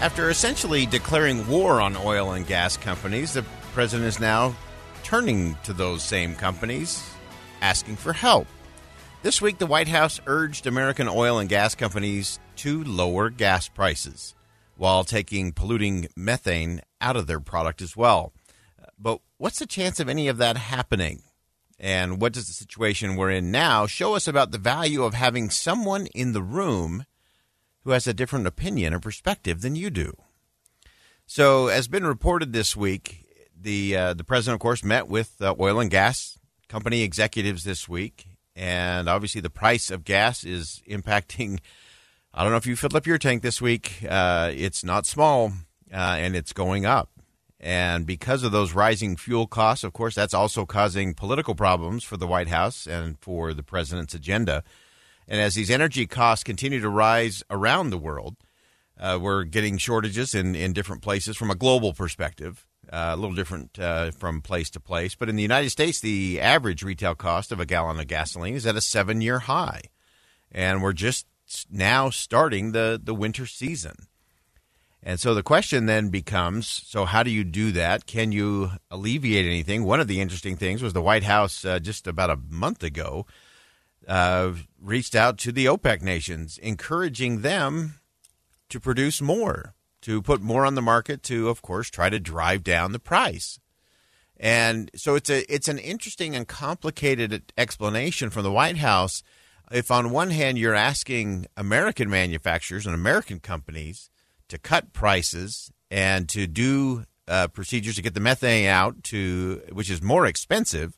After essentially declaring war on oil and gas companies, the president is now turning to those same companies, asking for help. This week, the White House urged American oil and gas companies to lower gas prices while taking polluting methane out of their product as well. But what's the chance of any of that happening? And what does the situation we're in now show us about the value of having someone in the room who has a different opinion or perspective than you do? So, as been reported this week, the uh, the president, of course, met with uh, oil and gas company executives this week, and obviously the price of gas is impacting. I don't know if you filled up your tank this week. Uh, it's not small, uh, and it's going up. And because of those rising fuel costs, of course, that's also causing political problems for the White House and for the president's agenda. And as these energy costs continue to rise around the world, uh, we're getting shortages in, in different places from a global perspective, uh, a little different uh, from place to place. But in the United States, the average retail cost of a gallon of gasoline is at a seven year high. And we're just now starting the, the winter season. And so the question then becomes so, how do you do that? Can you alleviate anything? One of the interesting things was the White House uh, just about a month ago uh, reached out to the OPEC nations, encouraging them to produce more, to put more on the market, to, of course, try to drive down the price. And so it's a it's an interesting and complicated explanation from the White House. If on one hand you're asking American manufacturers and American companies to cut prices and to do uh, procedures to get the methane out to which is more expensive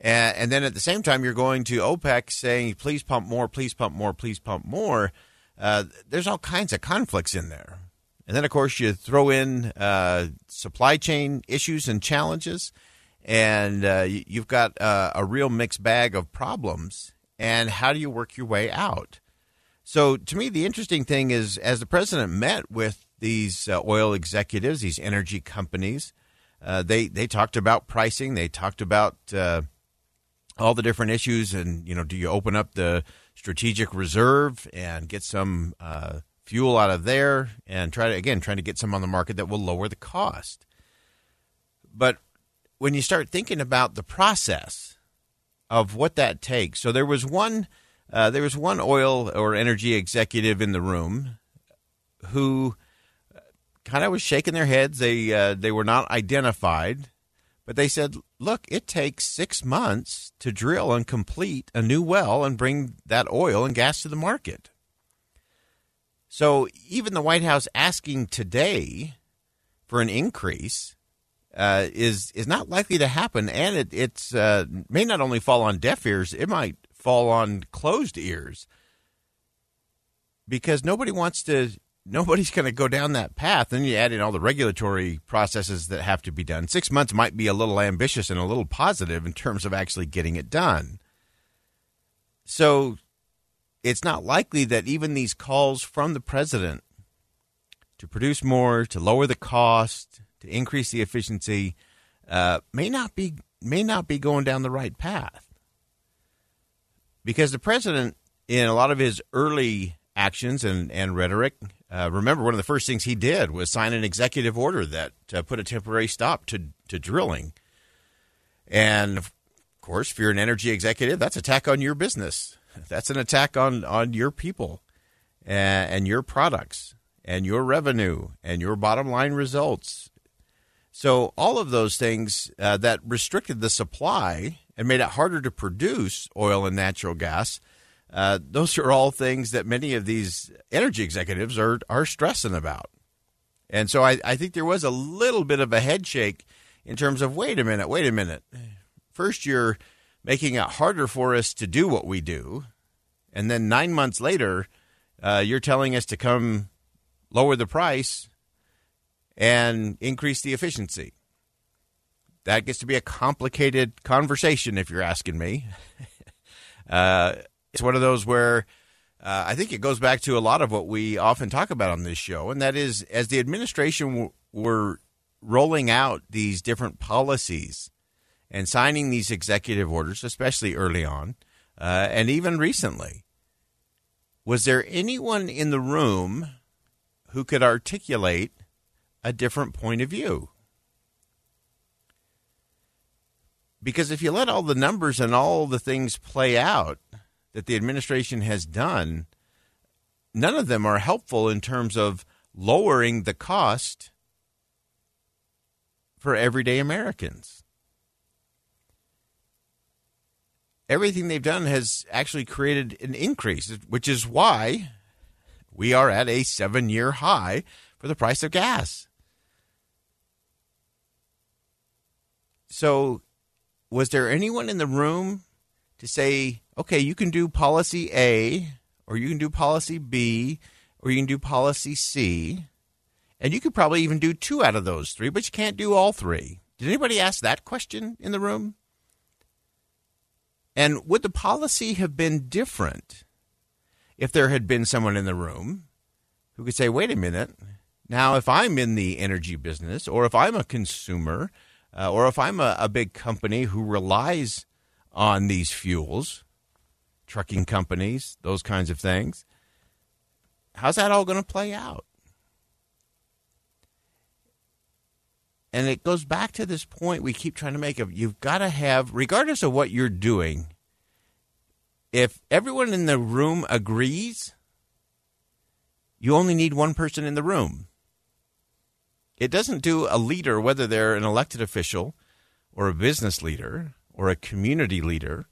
and, and, then at the same time you're going to opec saying please pump more please pump more please pump more. Uh, there's all kinds of conflicts in there. And then of course you throw in uh, supply chain issues and challenges and uh, you've got uh, a real mixed bag of problems. And how do you work your way out? So, to me, the interesting thing is as the president met with these uh, oil executives, these energy companies, uh, they they talked about pricing. They talked about all the different issues, and you know, do you open up the strategic reserve and get some uh, fuel out of there, and try to again trying to get some on the market that will lower the cost. But when you start thinking about the process of what that takes, so there was one uh, there was one oil or energy executive in the room who kind of was shaking their heads. They uh, they were not identified, but they said, "Look, it takes six months to drill and complete a new well and bring that oil and gas to the market." So even the White House asking today for an increase uh, is is not likely to happen, and it it's uh, may not only fall on deaf ears; it might fall on closed ears because nobody wants to nobody's going to go down that path. Then you add in all the regulatory processes that have to be done. Six months might be a little ambitious and a little positive in terms of actually getting it done. So it's not likely that even these calls from the president to produce more to lower the cost to increase the efficiency uh, may not be may not be going down the right path. Because the president, in a lot of his early actions and, and rhetoric, uh, remember one of the first things he did was sign an executive order that uh, put a temporary stop to, to drilling. And of course, if you're an energy executive, that's attack on your business. That's an attack on, on your people and, and your products and your revenue and your bottom line results. So, all of those things uh, that restricted the supply and made it harder to produce oil and natural gas, uh, those are all things that many of these energy executives are, are stressing about. And so I, I think there was a little bit of a head shake in terms of wait a minute, wait a minute. First, you're making it harder for us to do what we do. And then nine months later, uh, you're telling us to come lower the price and increase the efficiency. That gets to be a complicated conversation, if you're asking me. uh, it's one of those where uh, I think it goes back to a lot of what we often talk about on this show, and that is as the administration w- were rolling out these different policies and signing these executive orders, especially early on, uh, and even recently, was there anyone in the room who could articulate a different point of view? Because if you let all the numbers and all the things play out, that the administration has done, none of them are helpful in terms of lowering the cost for everyday Americans. Everything they've done has actually created an increase, which is why we are at a seven year high for the price of gas. So, was there anyone in the room to say, okay, you can do policy A, or you can do policy B, or you can do policy C, and you could probably even do two out of those three, but you can't do all three. Did anybody ask that question in the room? And would the policy have been different if there had been someone in the room who could say, wait a minute, now if I'm in the energy business, or if I'm a consumer, uh, or if I'm a, a big company who relies on these fuels, trucking companies, those kinds of things. How's that all going to play out? And it goes back to this point we keep trying to make of you've got to have, regardless of what you're doing, if everyone in the room agrees, you only need one person in the room. It doesn't do a leader, whether they're an elected official or a business leader or a community leader,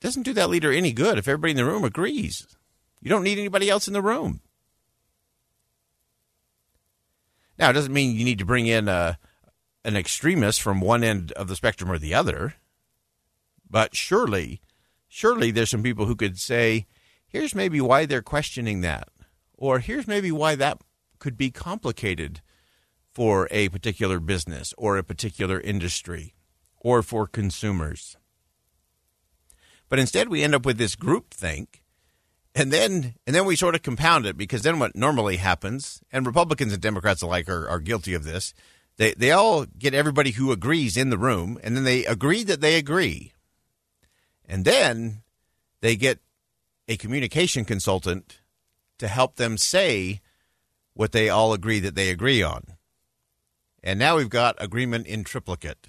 doesn't do that leader any good if everybody in the room agrees. You don't need anybody else in the room. Now, it doesn't mean you need to bring in a, an extremist from one end of the spectrum or the other, but surely, surely there's some people who could say, here's maybe why they're questioning that, or here's maybe why that could be complicated for a particular business or a particular industry or for consumers. But instead, we end up with this group think, and then and then we sort of compound it because then what normally happens, and Republicans and Democrats alike are, are guilty of this. They they all get everybody who agrees in the room, and then they agree that they agree, and then they get a communication consultant to help them say what they all agree that they agree on. And now we've got agreement in triplicate,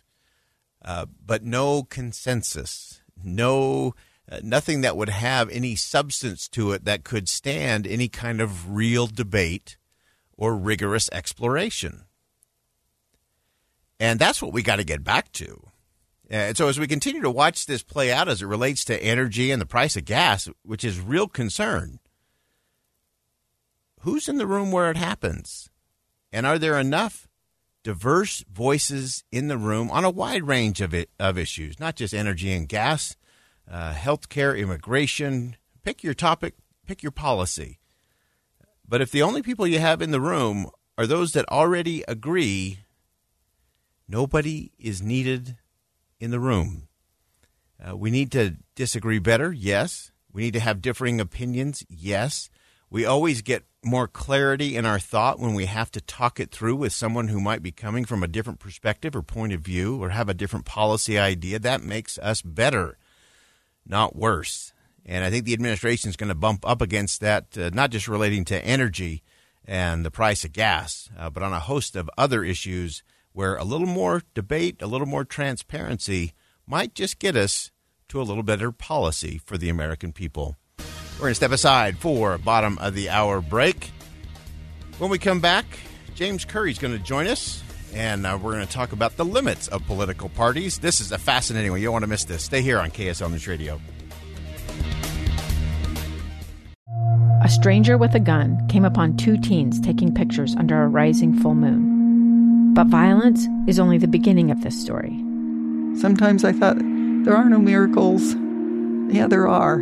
uh, but no consensus no uh, nothing that would have any substance to it that could stand any kind of real debate or rigorous exploration. And that's what we got to get back to. And so, as we continue to watch this play out as it relates to energy and the price of gas, which is real concern, who's in the room where it happens? And are there enough diverse voices in the room on a wide range of it, of issues, not just energy and gas, uh, healthcare, immigration. Pick your topic, pick your policy. But if the only people you have in the room are those that already agree, nobody is needed in the room. Uh, we need to disagree better, yes. We need to have differing opinions, yes. We always get more clarity in our thought when we have to talk it through with someone who might be coming from a different perspective or point of view or have a different policy idea. That makes us better, not worse. And I think the administration is going to bump up against that, uh, not just relating to energy and the price of gas, uh, but on a host of other issues where a little more debate, a little more transparency might just get us to a little better policy for the American people. We're going to step aside for bottom of the hour break. When we come back, James Curry's going to join us, and uh, we're going to talk about the limits of political parties. This is a fascinating one. You don't want to miss this. Stay here on KSL News Radio. A stranger with a gun came upon two teens taking pictures under a rising full moon. But violence is only the beginning of this story. Sometimes I thought, there are no miracles. Yeah, there are,